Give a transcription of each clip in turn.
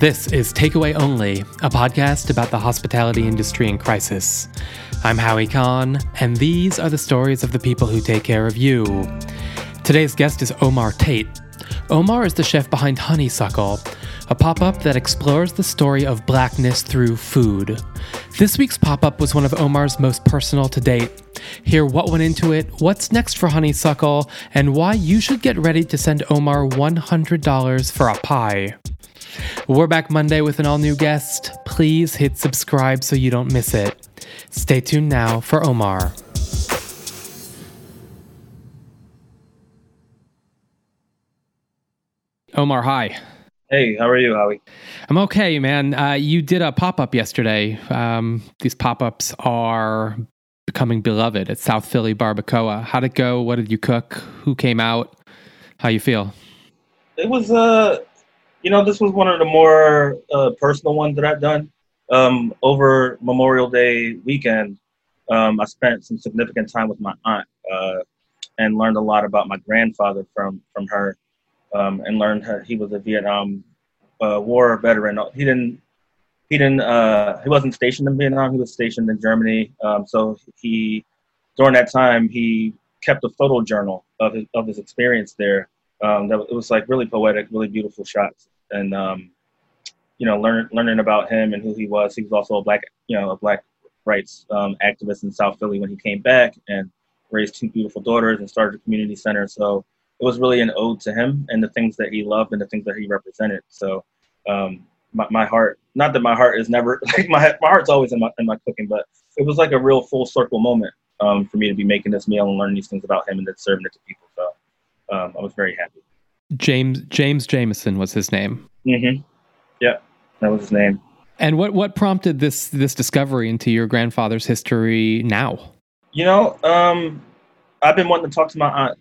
This is Takeaway Only, a podcast about the hospitality industry in crisis. I'm Howie Kahn, and these are the stories of the people who take care of you. Today's guest is Omar Tate. Omar is the chef behind Honeysuckle, a pop up that explores the story of blackness through food. This week's pop up was one of Omar's most personal to date. Hear what went into it, what's next for Honeysuckle, and why you should get ready to send Omar $100 for a pie. We're back Monday with an all new guest. Please hit subscribe so you don't miss it. Stay tuned now for Omar. Omar, hi. Hey, how are you, Howie? I'm okay, man. Uh, you did a pop up yesterday. Um, these pop ups are becoming beloved at South Philly Barbacoa. How'd it go? What did you cook? Who came out? How you feel? It was uh you know, this was one of the more uh, personal ones that I've done. Um, over Memorial Day weekend, um, I spent some significant time with my aunt uh, and learned a lot about my grandfather from from her, um, and learned her, he was a Vietnam uh, War veteran. He didn't he didn't uh, he wasn't stationed in Vietnam. He was stationed in Germany. Um, so he during that time he kept a photo journal of his of his experience there um, that it was like really poetic, really beautiful shots, and um, you know, learn, learning about him and who he was. He was also a black, you know, a black rights um, activist in South Philly when he came back and raised two beautiful daughters and started a community center. So it was really an ode to him and the things that he loved and the things that he represented. So um, my, my heart, not that my heart is never like my my heart's always in my in my cooking, but it was like a real full circle moment um, for me to be making this meal and learning these things about him and then serving it to people. So um, I was very happy. James James Jameson was his name. Mm-hmm. Yeah, that was his name. And what what prompted this this discovery into your grandfather's history now? You know, um, I've been wanting to talk to my aunt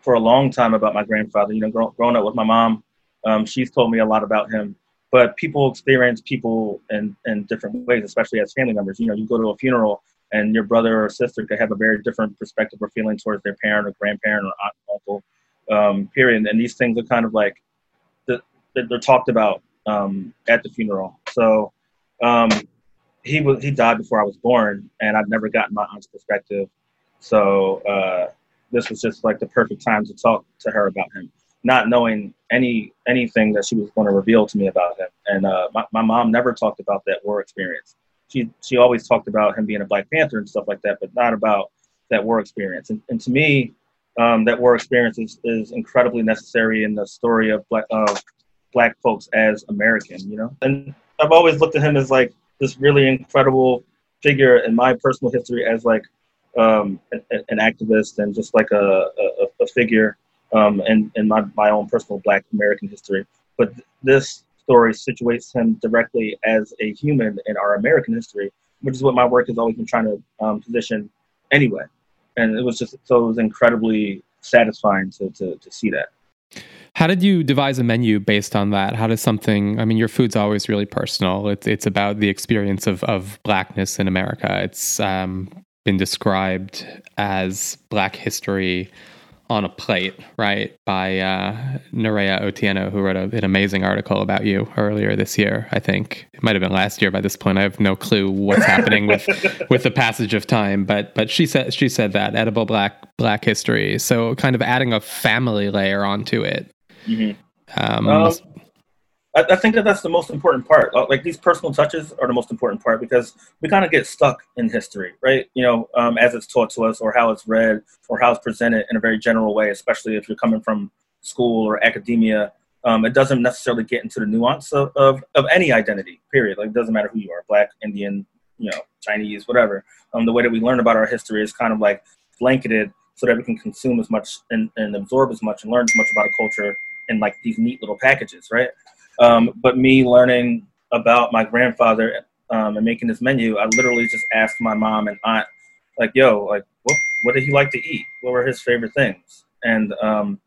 for a long time about my grandfather. You know, grow, growing up with my mom, um, she's told me a lot about him. But people experience people in, in different ways, especially as family members. You know, you go to a funeral and your brother or sister could have a very different perspective or feeling towards their parent or grandparent or aunt or uncle um, period. And these things are kind of like the, they're talked about um, at the funeral. So um, he was he died before I was born, and I've never gotten my aunt's perspective. So uh, this was just like the perfect time to talk to her about him, not knowing any anything that she was going to reveal to me about him. And uh, my my mom never talked about that war experience. She she always talked about him being a Black Panther and stuff like that, but not about that war experience. And, and to me, um, that war experience is, is incredibly necessary in the story of black black folks as American, you know. And I've always looked at him as like this really incredible figure in my personal history as like um, an, an, activist and just like a, a, a figure um, in, in my, my own personal black American history. But this story situates him directly as a human in our American history, which is what my work has always been trying to um, position anyway and it was just so it was incredibly satisfying to to, to see that. How did you devise a menu based on that? How does something? I mean, your food's always really personal. It's it's about the experience of of blackness in America. It's um, been described as Black history on a plate, right? By uh, Nerea Otieno, who wrote a, an amazing article about you earlier this year. I think it might have been last year. By this point, I have no clue what's happening with with the passage of time. But but she said she said that edible black black history. So kind of adding a family layer onto it. Mm-hmm. Um, um, I, I, think that that's the most important part. Like these personal touches are the most important part because we kind of get stuck in history, right? You know, um, as it's taught to us, or how it's read, or how it's presented in a very general way. Especially if you're coming from school or academia, um, it doesn't necessarily get into the nuance of, of, of any identity. Period. Like it doesn't matter who you are, black, Indian, you know, Chinese, whatever. Um, the way that we learn about our history is kind of like blanketed so that we can consume as much and, and absorb as much and learn as much about a culture in like these neat little packages, right? Um, but me learning about my grandfather um, and making this menu, I literally just asked my mom and aunt, like, "Yo, like, what, what did he like to eat? What were his favorite things?" And um,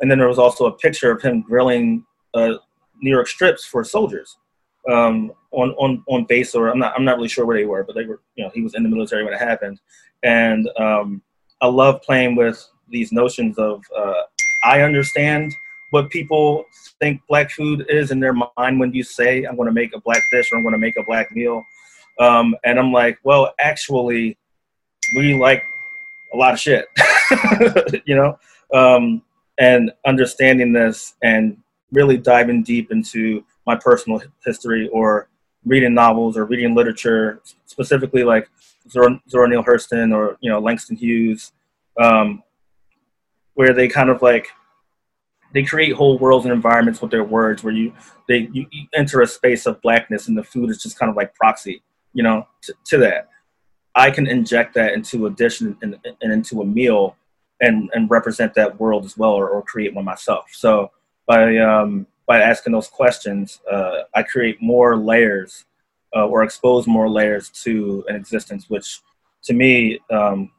and then there was also a picture of him grilling uh, New York strips for soldiers um, on on on base, or I'm not I'm not really sure where they were, but they were, you know, he was in the military when it happened, and um, I love playing with these notions of uh, I understand what people think black food is in their mind when you say I'm going to make a black dish or I'm going to make a black meal. Um, and I'm like, well, actually, we like a lot of shit, you know. Um, and understanding this and really diving deep into my personal history or reading novels or reading literature, specifically like Zora, Zora Neale Hurston or you know Langston Hughes, um, where they kind of like they create whole worlds and environments with their words, where you they you, enter a space of blackness and the food is just kind of like proxy, you know, to, to that. I can inject that into a dish and, and, and, into a meal and, and represent that world as well or, or create one myself. So by um, by asking those questions, uh, I create more layers uh, or expose more layers to an existence, which to me, um,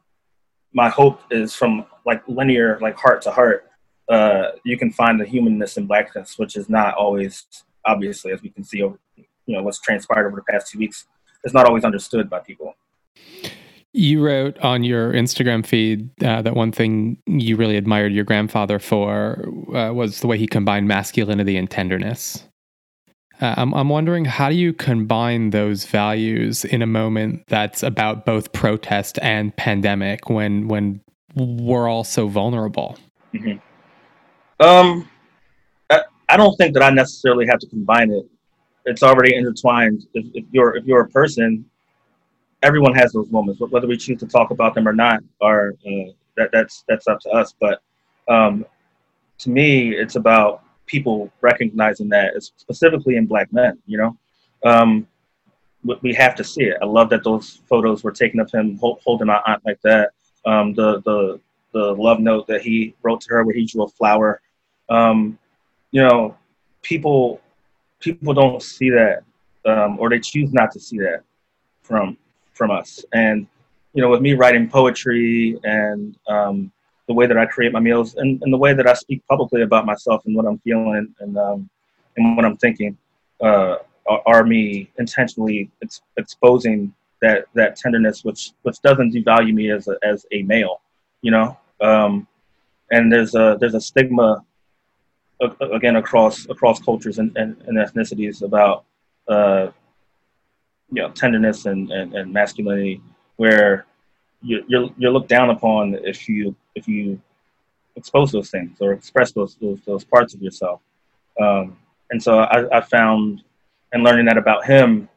my hope is from like linear, like heart to heart, uh, you can find the humanness in blackness, which is not always, obviously, as we can see over, you know, what's transpired over the past two weeks, is not always understood by people. You wrote on your Instagram feed uh, that one thing you really admired your grandfather for uh, was the way he combined masculinity and tenderness. Uh, I'm, I'm wondering how do you combine those values in a moment that's about both protest and pandemic when when we're all so vulnerable? Mm-hmm. Um, I, I don't think that I necessarily have to combine it. It's already intertwined. If, if you're if you're a person everyone has those moments, whether we choose to talk about them or not, are uh, that that's that's up to us. But um, to me, it's about people recognizing that, specifically in Black men. You know, um, we have to see it. I love that those photos were taken of him holding my aunt like that. Um, the the the love note that he wrote to her, where he drew a flower. Um, you know, people people don't see that, um, or they choose not to see that from from us. And you know, with me writing poetry and um, the way that I create my meals and, and, the way that I speak publicly about myself and what I'm feeling and um, and what I'm thinking, uh, are, are, me intentionally ex- exposing that that tenderness, which which doesn't devalue me as a, as a male, you know. Um, and there's a there's a stigma again across across cultures and, and, and ethnicities about uh, you know tenderness and, and, and masculinity where you, you're you're looked down upon if you if you expose those things or express those those, those parts of yourself. Um, and so I, I found and learning that about him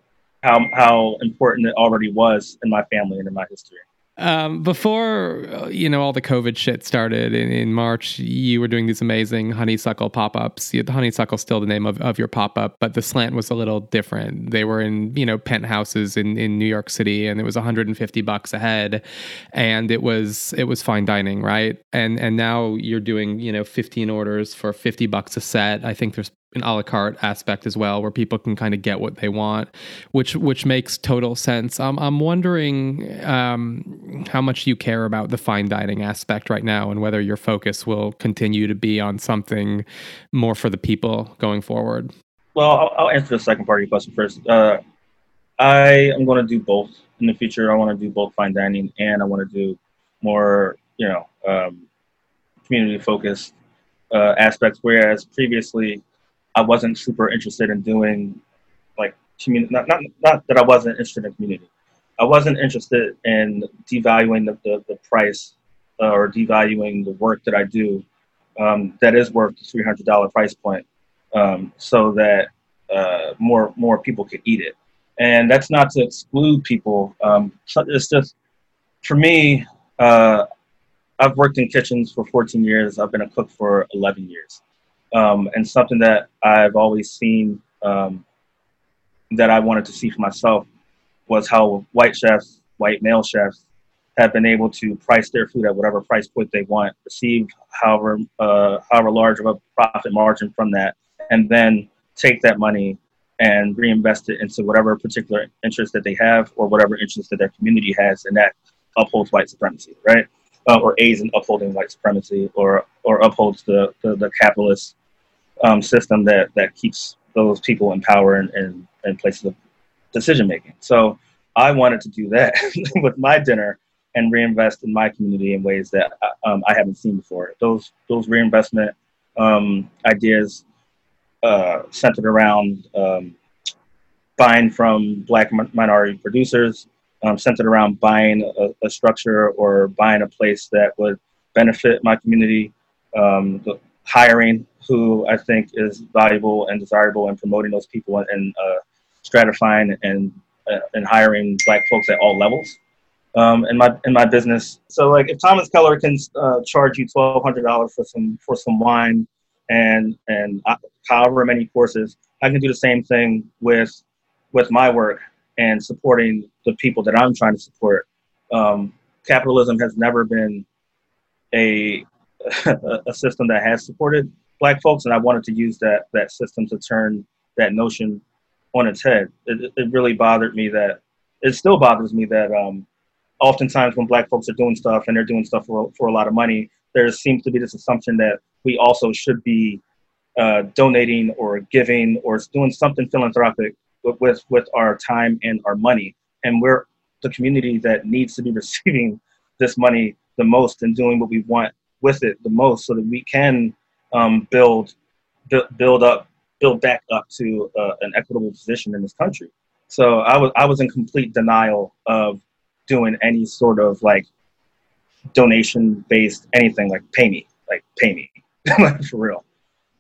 how how important it already was in my family and in my history um, before uh, you know all the COVID shit started in, in March, you were doing these amazing honeysuckle pop-ups. The honeysuckle still the name of, of your pop-up, but the slant was a little different. They were in you know penthouses in, in New York City, and it was 150 bucks a head, and it was it was fine dining, right? And and now you're doing you know 15 orders for 50 bucks a set. I think there's an a la carte aspect as well, where people can kind of get what they want, which which makes total sense. Um, I'm wondering um, how much you care about the fine dining aspect right now, and whether your focus will continue to be on something more for the people going forward. Well, I'll, I'll answer the second part of your question first. Uh, I am going to do both in the future. I want to do both fine dining, and I want to do more, you know, um, community focused uh, aspects. Whereas previously, I wasn't super interested in doing like community. Not, not not that I wasn't interested in community. I wasn't interested in devaluing the, the, the price uh, or devaluing the work that I do um, that is worth the three hundred dollar price point, um, so that uh, more more people could eat it. And that's not to exclude people. Um, it's just for me. Uh, I've worked in kitchens for 14 years. I've been a cook for 11 years. Um, and something that I've always seen um, that I wanted to see for myself was how white chefs, white male chefs, have been able to price their food at whatever price point they want, receive however uh, however large of a profit margin from that, and then take that money and reinvest it into whatever particular interest that they have or whatever interest that their community has, and that upholds white supremacy, right? Uh, or aids in upholding white supremacy or or upholds the the, the capitalist um, system that that keeps those people in power and in, places of decision making. So I wanted to do that with my dinner and reinvest in my community in ways that uh, um, I haven't seen before. Those those reinvestment um, ideas uh, centered around um, buying from black minority producers, um, centered around buying a, a, structure or buying a place that would benefit my community, um, hiring who I think is valuable and desirable and promoting those people and uh, stratifying and uh, and hiring black folks at all levels um, in my in my business. So like if Thomas Keller can uh, charge you twelve hundred dollars for some for some wine and and uh, however many courses, I can do the same thing with with my work and supporting the people that I'm trying to support. Um, capitalism has never been a a system that has supported black folks, and I wanted to use that that system to turn that notion on its head. It, it really bothered me that it still bothers me that um, oftentimes when black folks are doing stuff and they're doing stuff for, for a lot of money, there seems to be this assumption that we also should be uh, donating or giving or doing something philanthropic with, with, our time and our money. And we're the community that needs to be receiving this money the most and doing what we want with it the most so that we can um, build, build up, build back up to uh, an equitable position in this country. So I was, I was in complete denial of doing any sort of like donation based anything like pay me, like pay me, for real.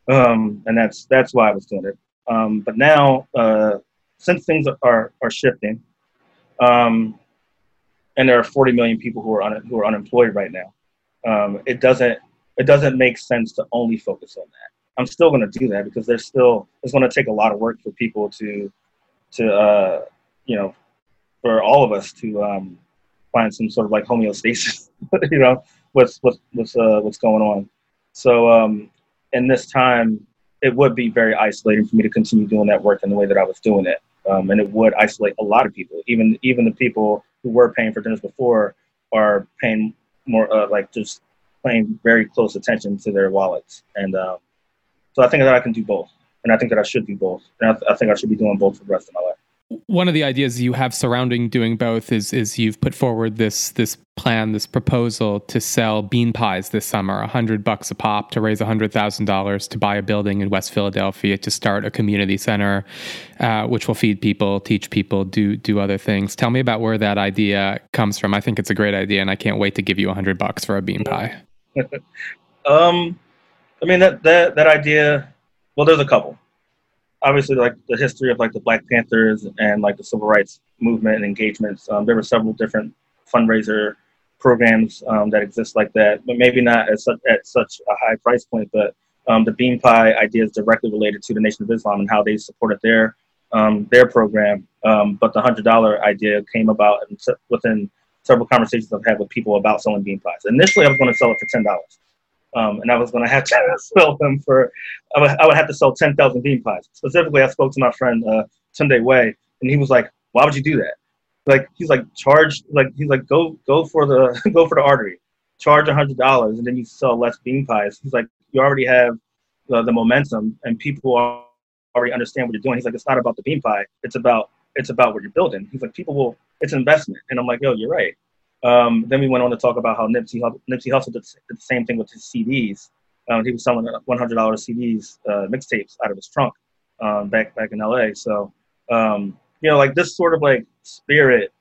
Um, and that's that's why I was doing it. Um, but now, uh, since things are are shifting, um, and there are 40 million people who are un- who are unemployed right now, um, it doesn't it doesn't make sense to only focus on that. I'm still going to do that because there's still it's going to take a lot of work for people to to uh, you know for all of us to um, find some sort of like homeostasis, you know, what's what's what's uh, what's going on. So um, in this time, it would be very isolating for me to continue doing that work in the way that I was doing it, um, and it would isolate a lot of people. Even even the people who were paying for dinners before are paying more uh, like just paying very close attention to their wallets, and um, so I think that I can do both, and I think that I should do both, and I, th- I think I should be doing both for the rest of my life one of the ideas you have surrounding doing both is is you've put forward this this plan, this proposal to sell bean pies this summer, a hundred bucks a pop to raise a hundred thousand dollars to buy a building in West Philadelphia to start a community center, uh, which will feed people, teach people, do do other things. Tell me about where that idea comes from. I think it's a great idea, and I can't wait to give you a hundred bucks for a bean pie. um, I mean that that that idea. Well, there's a couple obviously like the history of like the Black Panthers and like the civil rights movement and engagements. Um, there were several different fundraiser programs um, that exist like that, but maybe not at such, at such a high price point. But um, the Bean Pie idea is directly related to the Nation of Islam and how they supported their um, their program. Um, but the hundred dollar idea came about within several conversations I've had with people about selling bean pies. Initially, I was going to sell it for ten dollars. Um, and I was going to have to sell them for, I would, I would have to sell 10,000 bean pies. Specifically, I spoke to my friend uh, Tunde Wey, and he was like, why would you do that? Like, he's like, charge, like, he's like, go, go for the, go for the artery, charge a hundred dollars, and then you sell less bean pies. He's like, you already have the, the momentum, and people already understand what you're doing. He's like, it's not about the bean pie, it's about, it's about what you're building. He's like, people will, it's investment, and I'm like, yo, you're right. Um, then we went on to talk about how Nipsey, Nipsey Hussle did, the same thing with his CDs. Um, he was selling $100 CDs, uh, mixtapes out of his trunk um, back back in LA. So, um, you know, like this sort of like spirit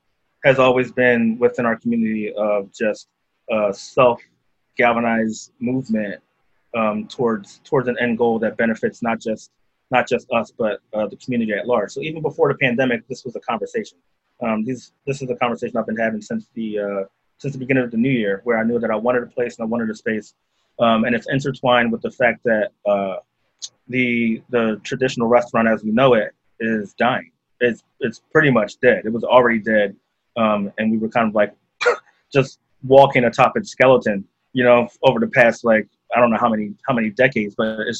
has always been within our community of just uh, self galvanized movement um, towards towards an end goal that benefits not just not just us but uh, the community at large. So even before the pandemic, this was a conversation. Um, these, this is a conversation I've been having since the uh, since the beginning of the new year, where I knew that I wanted a place and I wanted a space, um, and it's intertwined with the fact that uh, the the traditional restaurant as we know it is dying. It's it's pretty much dead. It was already dead, um, and we were kind of like just walking atop its skeleton, you know, over the past like I don't know how many how many decades, but it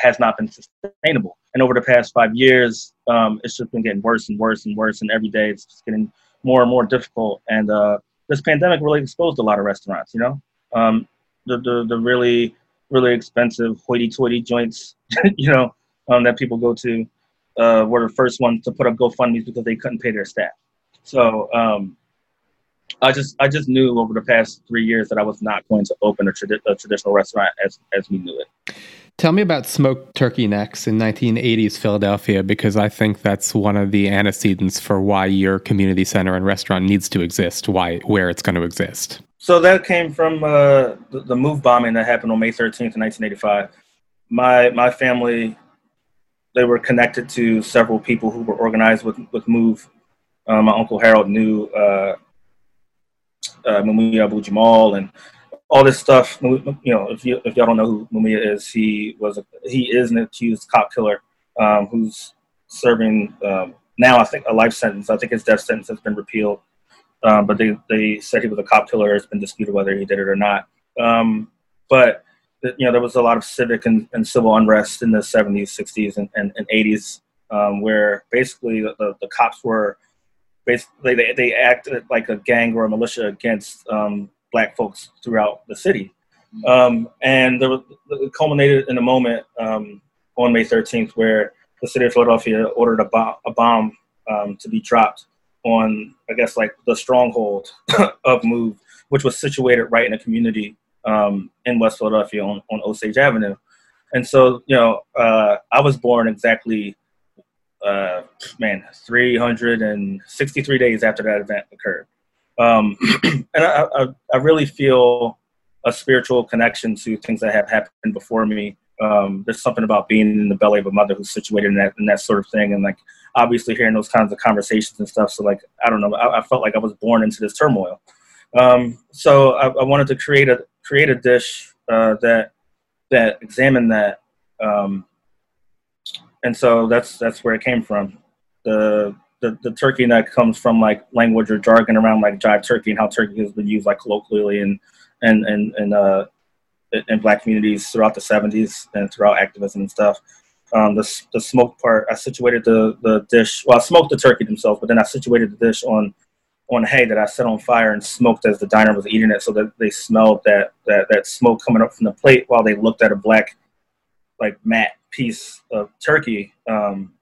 has not been sustainable. And over the past five years, um, it's just been getting worse and worse and worse, and every day it's just getting more and more difficult. And uh, this pandemic really exposed a lot of restaurants. You know, um, the, the the really really expensive hoity-toity joints, you know, um, that people go to, uh, were the first ones to put up GoFundmes because they couldn't pay their staff. So um, I just I just knew over the past three years that I was not going to open a, tradi- a traditional restaurant as as we knew it. Tell me about smoked turkey necks in 1980s Philadelphia because I think that's one of the antecedents for why your community center and restaurant needs to exist, why where it's going to exist. So that came from uh, the, the move bombing that happened on May 13th, 1985. My my family, they were connected to several people who were organized with with Move. Uh, my uncle Harold knew uh, uh, Abu Jamal and all this stuff. You know, if you if y'all don't know who Mumia is, he was a, he is an accused cop killer um, who's serving um, now I think a life sentence. I think his death sentence has been repealed um, but they, they said he was a cop killer. It's been disputed whether he did it or not. Um, but you know, there was a lot of civic and, and civil unrest in the 70s, 60s, and, and, and 80s, um, where basically the, the, the, cops were basically they, they acted like a gang or a militia against um, black folks throughout the city. Um, and there was, it culminated in a moment um, on May 13th where the city of Philadelphia ordered a, bo- a bomb to be dropped on, I guess, like the stronghold of Move, which was situated right in a community um, in West Philadelphia on, on Osage Avenue. And so, you know, uh, I was born exactly, uh, man, 363 days after that event occurred. Um, and I, I, I, really feel a spiritual connection to things that have happened before me. Um, there's something about being in the belly of a mother who's situated in that, in that sort of thing. And like, obviously hearing those kinds of conversations and stuff. So like, I don't know, I, I felt like I was born into this turmoil. Um, so I, I, wanted to create a create a dish uh, that that examined that, um, and so that's that's where it came from. The, the the turkey neck comes from like language or jargon around like jive turkey and how turkey has been used like colloquially and and and and uh, in black communities throughout the 70s and throughout activism and stuff um, the, the smoked part, I situated the, the dish. Well, I smoked the turkey themselves, but then I situated the dish on on hay that I set on fire and smoked as the diner was eating it, so that they smelled that that that smoke coming up from the plate while they looked at a black, like matte piece of turkey. Um,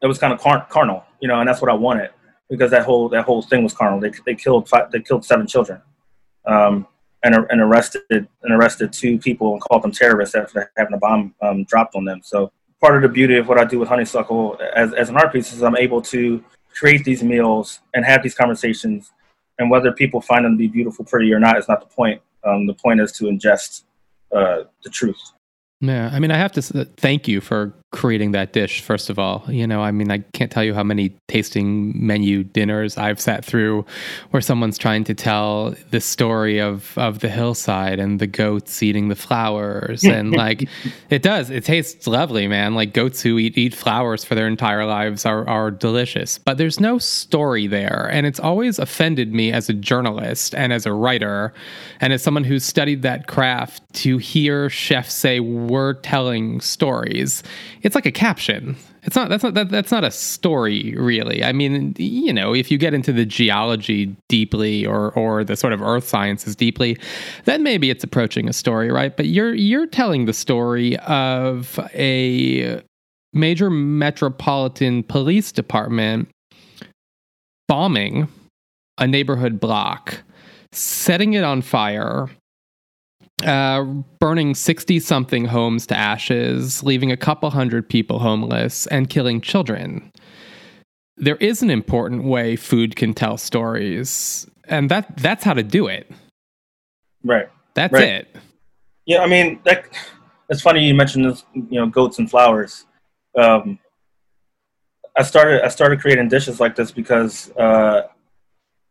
it was kind of car- carnal, you know, and that's what I wanted because that whole that whole thing was carnal. They they killed five, they killed seven children. Um, and, and arrested and arrested two people and called them terrorists after having a bomb um, dropped on them. So part of the beauty of what I do with Honeysuckle as, as an art piece is I'm able to create these meals and have these conversations. And whether people find them to be beautiful, pretty, or not is not the point. Um, the point is to ingest uh, the truth. Yeah, I mean, I have to uh, thank you for creating that dish first of all. You know i mean i can't tell you how many tasting menu dinners i've sat through where someone's trying to tell the story of of the hillside and the goats eating the flowers. And like it does. It tastes lovely man. Like goats who eat eat flowers for their entire lives are are delicious. But there's no story there. And it's always offended me as a journalist and as a writer and as someone who's studied that craft to hear chefs say we're telling stories it's like a caption. It's not that's not that, that's not a story really. I mean, you know, if you get into the geology deeply or or the sort of earth sciences deeply, then maybe it's approaching a story, right? But you're you're telling the story of a major metropolitan police department bombing a neighborhood block, setting it on fire, uh, burning 60 something homes to ashes, leaving a couple hundred people homeless, and killing children. There is an important way food can tell stories, and that that's how to do it. Right. That's right. it. Yeah, I mean, that, it's funny you mentioned this, you know, goats and flowers. Um, I started I started creating dishes like this because uh,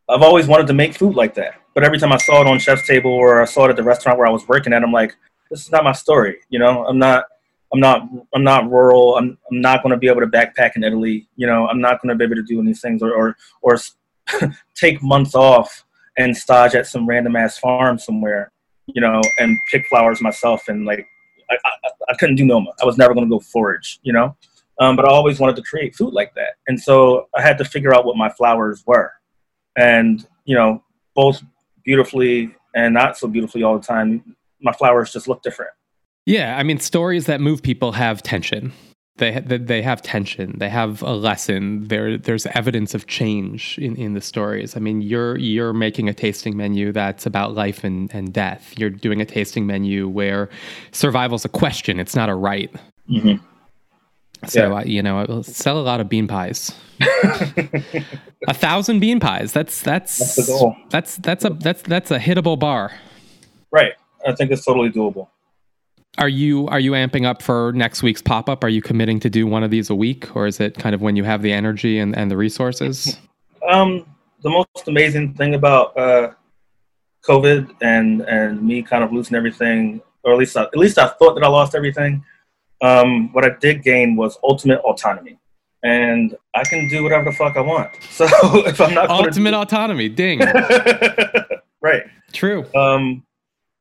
I've always wanted to make food like that. But every time I saw it on chef's table or I saw it at the restaurant where I was working at, I'm like, this is not my story. You know, I'm not, I'm not, I'm not rural. I'm, I'm not going to be able to backpack in Italy. You know, I'm not going to be able to do any things or, or, or take months off and stage at some random ass farm somewhere, you know, and pick flowers myself. And like, I, I, I couldn't do Noma. I was never going to go forage, you know? Um, but I always wanted to create food like that. And so I had to figure out what my flowers were. And, you know, both beautifully and not so beautifully all the time. My flowers just look different. Yeah, I mean, stories that move people have tension. they they have tension. They have a lesson. There there's evidence of change in, in the stories. I mean, you're you're making a tasting menu that's about life and, and death. You're doing a tasting menu where survival's a question. It's not a right. Mm-hmm. So yeah. uh, you know, I'll sell a lot of bean pies. a thousand bean pies. That's that's that's the goal. That's that's a that's that's a hittable bar. Right. I think it's totally doable. Are you are you amping up for next week's pop up? Are you committing to do one of these a week, or is it kind of when you have the energy and, and the resources? Um, the most amazing thing about uh, COVID and and me kind of losing everything, or at least I, at least I thought that I lost everything. Um, what I did gain was ultimate autonomy, and I can do whatever the fuck I want. So if I'm not ultimate do- autonomy, ding, right? True. Um,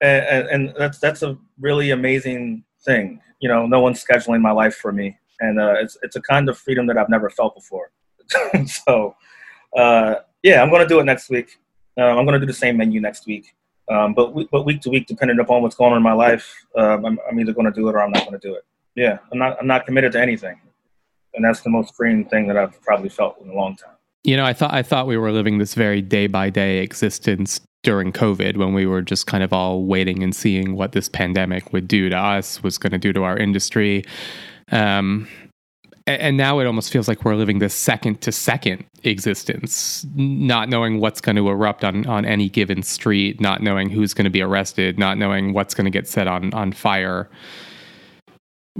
and, and, that's that's a really amazing thing. You know, no one's scheduling my life for me, and uh, it's it's a kind of freedom that I've never felt before. so, uh, yeah, I'm going to do it next week. Uh, I'm going to do the same menu next week. Um, but we, but week to week, depending upon what's going on in my life, um, I'm, I'm either going to do it or I'm not going to do it. Yeah, I'm not I'm not committed to anything, and that's the most freeing thing that I've probably felt in a long time. You know, I thought I thought we were living this very day by day existence during COVID when we were just kind of all waiting and seeing what this pandemic would do to us, was going to do to our industry. Um, and now it almost feels like we're living this second to second existence, not knowing what's going to erupt on, on any given street, not knowing who's going to be arrested, not knowing what's going to get set on, on fire.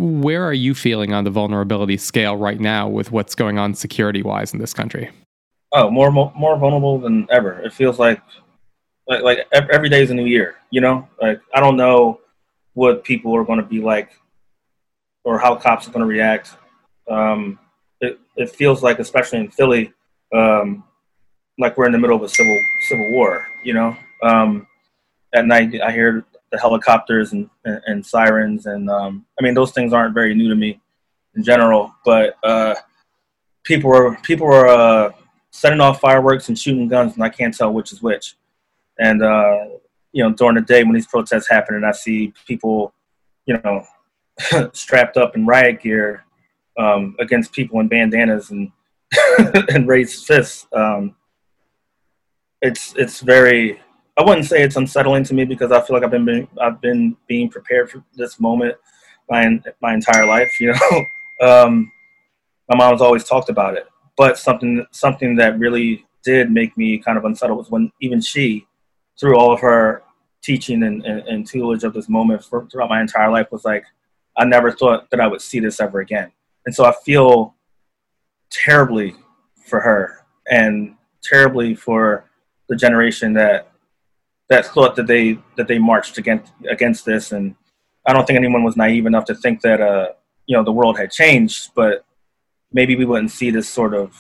Where are you feeling on the vulnerability scale right now with what's going on security wise in this country? Oh, more more vulnerable than ever. It feels like like like every day is a new year. You know, like I don't know what people are going to be like or how cops are going to react. Um, it it feels like, especially in Philly, um, like we're in the middle of a civil civil war. You know, um, at night I hear the helicopters and, and, and sirens, and um, I mean those things aren't very new to me in general, but uh, people were people were uh, setting off fireworks and shooting guns, and I can't tell which is which. And uh, you know, during the day when these protests happen, and I see people, you know, strapped up in riot gear um, against people in bandanas and and raised fists. Um, it's it's very. I wouldn't say it's unsettling to me because I feel like I've been, I've been being prepared for this moment my my entire life. You know, um, my mom's always talked about it, but something something that really did make me kind of unsettled was when even she through all of her teaching and, and, and tutelage of this moment for, throughout my entire life was like, I never thought that I would see this ever again. And so I feel terribly for her and terribly for the generation that that thought that they that they marched against against this and I don't think anyone was naive enough to think that uh you know the world had changed but maybe we wouldn't see this sort of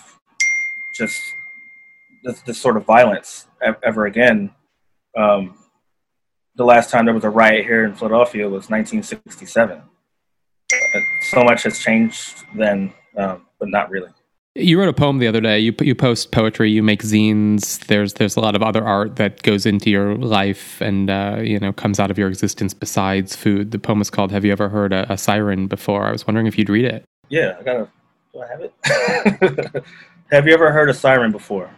just this, this sort of violence ever again um, the last time there was a riot here in Philadelphia was 1967. So much has changed then, um, but not really. You wrote a poem the other day. You you post poetry. You make zines. There's there's a lot of other art that goes into your life and uh, you know comes out of your existence besides food. The poem is called "Have you ever heard a, a siren before?" I was wondering if you'd read it. Yeah, I gotta. Do I have it? have you ever heard a siren before?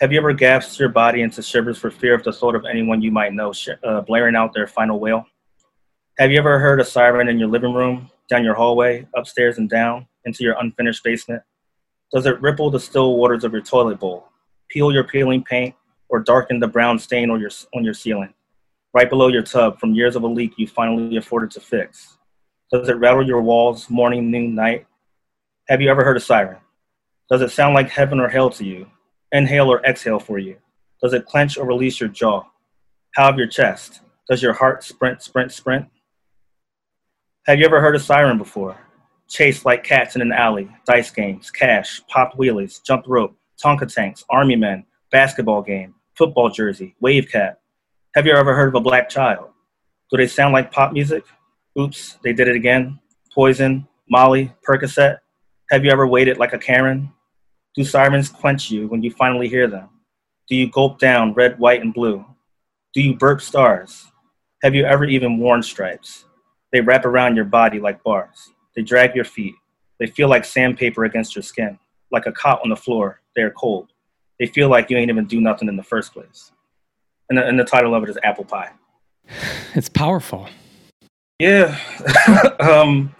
Have you ever gasped your body into shivers for fear of the thought of anyone you might know sh- uh, blaring out their final wail? Have you ever heard a siren in your living room, down your hallway, upstairs and down, into your unfinished basement? Does it ripple the still waters of your toilet bowl, peel your peeling paint, or darken the brown stain on your, on your ceiling, right below your tub from years of a leak you finally afforded to fix? Does it rattle your walls morning, noon, night? Have you ever heard a siren? Does it sound like heaven or hell to you? inhale or exhale for you? Does it clench or release your jaw? How of your chest? Does your heart sprint, sprint, sprint? Have you ever heard a siren before? Chased like cats in an alley, dice games, cash, popped wheelies, jump rope, Tonka tanks, army men, basketball game, football jersey, wave cap. Have you ever heard of a black child? Do they sound like pop music? Oops, they did it again. Poison, Molly, Percocet. Have you ever waited like a Karen? Do sirens quench you when you finally hear them? Do you gulp down red, white, and blue? Do you burp stars? Have you ever even worn stripes? They wrap around your body like bars. They drag your feet. They feel like sandpaper against your skin, like a cot on the floor. They are cold. They feel like you ain't even do nothing in the first place. And the, and the title of it is Apple Pie. It's powerful. Yeah. um,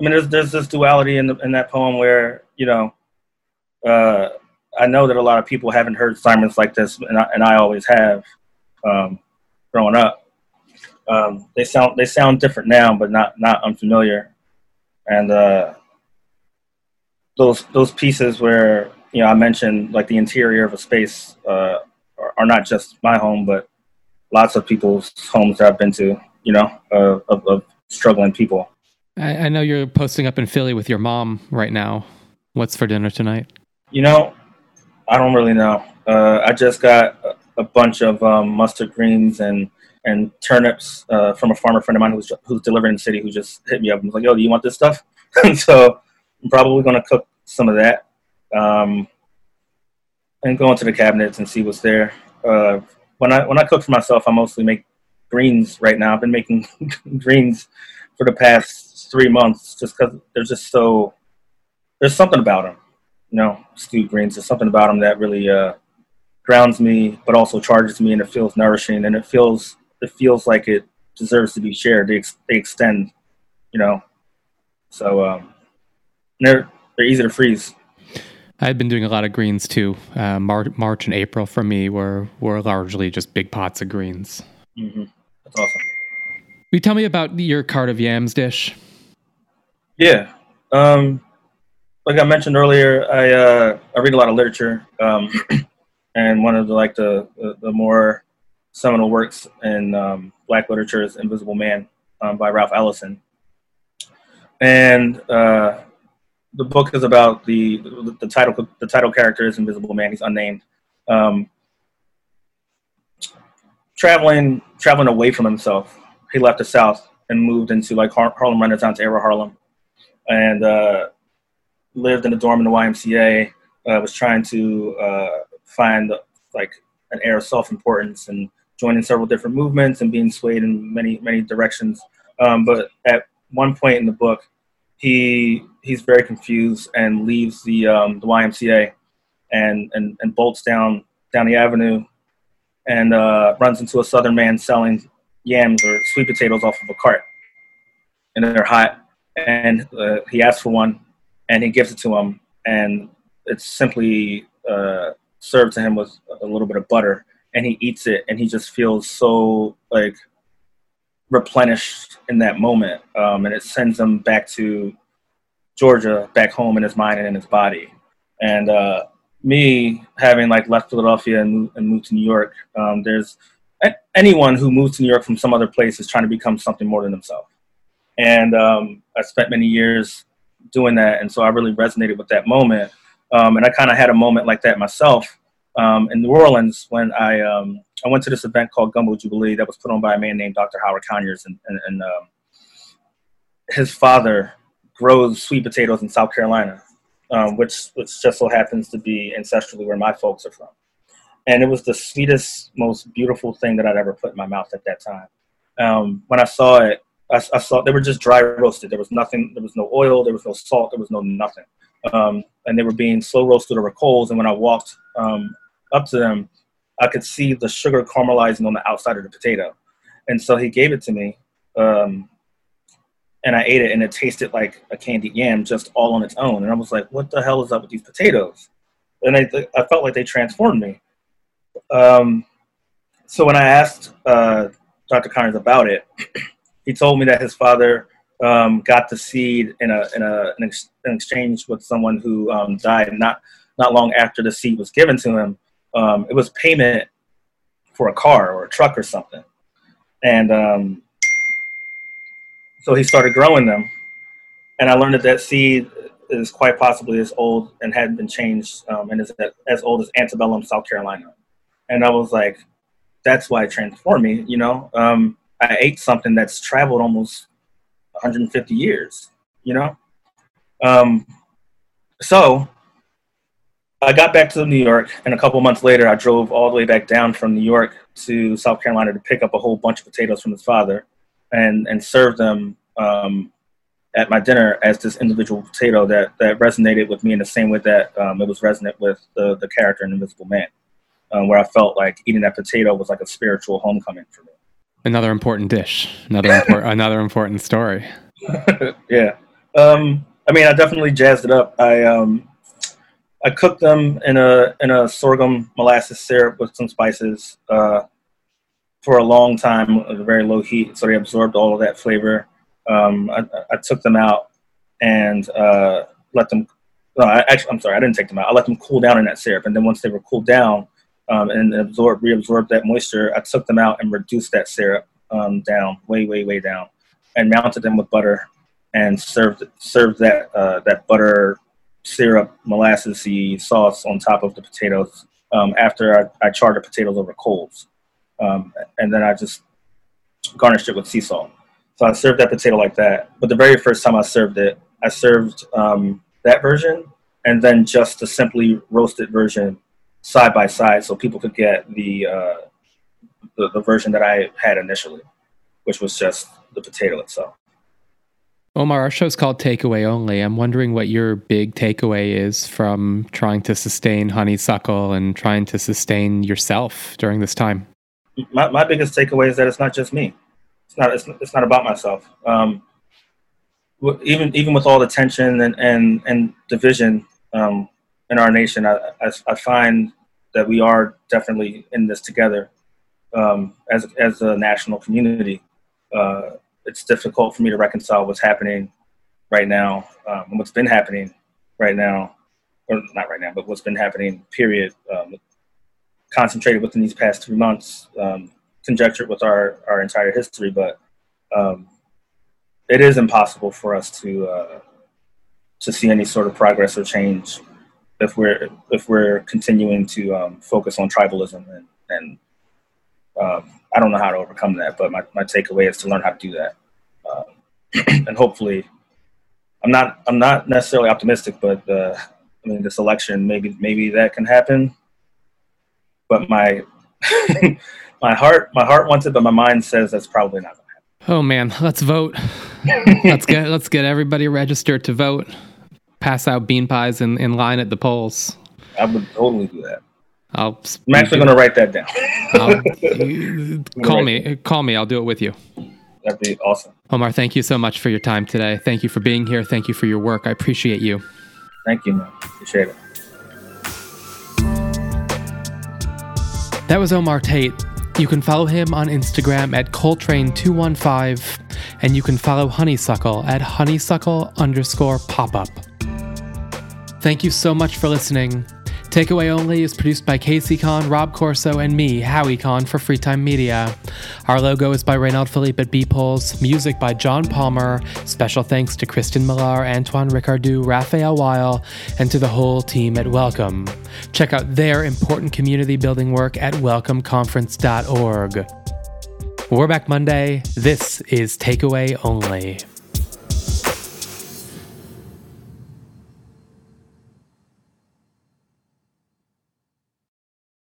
I mean, there's there's this duality in the, in that poem where you know, uh, I know that a lot of people haven't heard sermons like this, and I, and I always have, um, growing up. Um, they sound they sound different now, but not not unfamiliar. And uh, those those pieces where you know I mentioned like the interior of a space uh, are, are, not just my home, but lots of people's homes that I've been to. You know, uh, of, of struggling people. I, I know you're posting up in Philly with your mom right now. What's for dinner tonight? You know, I don't really know. Uh, I just got a, a bunch of um, mustard greens and and turnips uh, from a farmer friend of mine who's who's delivering in the city who just hit me up and was like, "Yo, do you want this stuff?" and so I'm probably going to cook some of that um, and go into the cabinets and see what's there. Uh, when I when I cook for myself, I mostly make greens right now. I've been making greens for the past three months just because they're just so there's something about them you know stewed greens there's something about them that really uh, grounds me but also charges me and it feels nourishing and it feels it feels like it deserves to be shared they, ex- they extend you know so um, they're they're easy to freeze I've been doing a lot of greens too. Uh, Mar- March and April for me were were largely just big pots of greens. Mm-hmm. That's awesome. Will you tell me about your card of yams dish? Yeah. Um, like I mentioned earlier, I uh, I read a lot of literature, um, and one of the like the, the, the more seminal works in um, Black literature is Invisible Man um, by Ralph Ellison, and uh, the book is about the, the, title the title character is Invisible Man. He's unnamed, um, traveling traveling away from himself. He left the South and moved into like Harlem Renaissance era Harlem and uh, lived in a dorm in the YMCA. Uh, was trying to uh, find like an air of self-importance and joining several different movements and being swayed in many many directions. Um, but at one point in the book, he he's very confused and leaves the um, the YMCA and, and and bolts down down the avenue and uh, runs into a southern man selling yams or sweet potatoes off of a cart, and they're hot and uh, he asks for one, and he gives it to him, and it's simply uh, served to him with a little bit of butter, and he eats it, and he just feels so like replenished in that moment, um, and it sends him back to Georgia, back home in his mind and in his body, and uh, me having like left Philadelphia and, and moved to New York, um, there's anyone who moves to New York from some other place is trying to become something more than themselves. And um, I spent many years doing that. And so I really resonated with that moment. Um, and I kind of had a moment like that myself um, in New Orleans when I, um, I went to this event called Gumbo Jubilee that was put on by a man named Dr. Howard Conyers. And, and, and um, his father grows sweet potatoes in South Carolina, um, which, which just so happens to be ancestrally where my folks are from. And it was the sweetest, most beautiful thing that I'd ever put in my mouth at that time. Um, when I saw it, I, I, saw they were just dry roasted. There was nothing. There was no oil. There was no salt. There was no nothing. Um, and they were being slow roasted over coals. And when I walked um, up to them, I could see the sugar caramelizing on the outside of the potato. And so he gave it to me, um, and I ate it, and it tasted like a candied yam, just all on its own. And I was like, "What the hell is up with these potatoes?" And I, I felt like they transformed me. Um, so when I asked uh, Dr. Conyers about it, he told me that his father um, got the seed in a in a an, ex- an exchange with someone who um, died not not long after the seed was given to him. Um, it was payment for a car or a truck or something, and um, so he started growing them. And I learned that that seed is quite possibly as old and hadn't been changed um, and is as old as antebellum South Carolina. And I was like, that's why it transformed me, you know. Um, I ate something that's traveled almost 150 years, you know? Um, so I got back to New York, and a couple months later, I drove all the way back down from New York to South Carolina to pick up a whole bunch of potatoes from his father and, and serve them um, at my dinner as this individual potato that, that resonated with me in the same way that um, it was resonant with the, the character in Invisible Man, um, where I felt like eating that potato was like a spiritual homecoming for me. Another important dish, another impor- another important story. yeah, um, I mean, I definitely jazzed it up. I um, I cooked them in a in a sorghum molasses syrup with some spices uh, for a long time at a very low heat, so they absorbed all of that flavor. Um, I, I, took them out and uh, let them. No, I, actually, I'm sorry, I didn't take them out. I let them cool down in that syrup, and then once they were cooled down um, and absorb reabsorbed that moisture, I took them out and reduced that syrup um, down, way, way, way down, and mounted them with butter and served served that uh, that butter syrup molassesy sauce on top of the potatoes um, after I, I charred the potatoes over coals, um, and then I just garnished it with sea salt. So I served that potato like that. But the very first time I served it, I served um, that version and then just the simply roasted version side by side, so people could get the uh, the, the version that I had initially, which was just the potato itself. Omar, our show's called Takeaway Only. I'm wondering what your big takeaway is from trying to sustain honeysuckle and trying to sustain yourself during this time. My, my biggest takeaway is that it's not just me. It's not. It's, it's not about myself. Um, even even with all the tension and and, and division um, in our nation, I, I, I, find that we are definitely in this together um, as as a national community. Uh, it's difficult for me to reconcile what's happening right now um, and what's been happening right now, or not right now, but what's been happening. Period. Um, concentrated within these past three months, um, conjectured with our our entire history, but um, it is impossible for us to uh, to see any sort of progress or change if we're if we're continuing to um, focus on tribalism and and um, I don't know how to overcome that, but my, my takeaway is to learn how to do that. Um, and hopefully, I'm not I'm not necessarily optimistic, but uh, I mean this election maybe maybe that can happen. But my my heart my heart wants it, but my mind says that's probably not going to happen. Oh man, let's vote. let's get let's get everybody registered to vote. Pass out bean pies in, in line at the polls. I would totally do that. I'll I'm actually going to write that down. call me. Call me. I'll do it with you. That'd be awesome. Omar, thank you so much for your time today. Thank you for being here. Thank you for your work. I appreciate you. Thank you, man. Appreciate it. That was Omar Tate. You can follow him on Instagram at Coltrane215, and you can follow Honeysuckle at honeysuckle underscore pop up. Thank you so much for listening. Takeaway Only is produced by Casey Kahn, Rob Corso, and me, Howie Kahn, for Freetime Media. Our logo is by Reynald Philippe at Be-Poles, music by John Palmer. Special thanks to Kristen Millar, Antoine Ricardou, Raphael Weil, and to the whole team at Welcome. Check out their important community building work at welcomeconference.org. We're back Monday. This is Takeaway Only.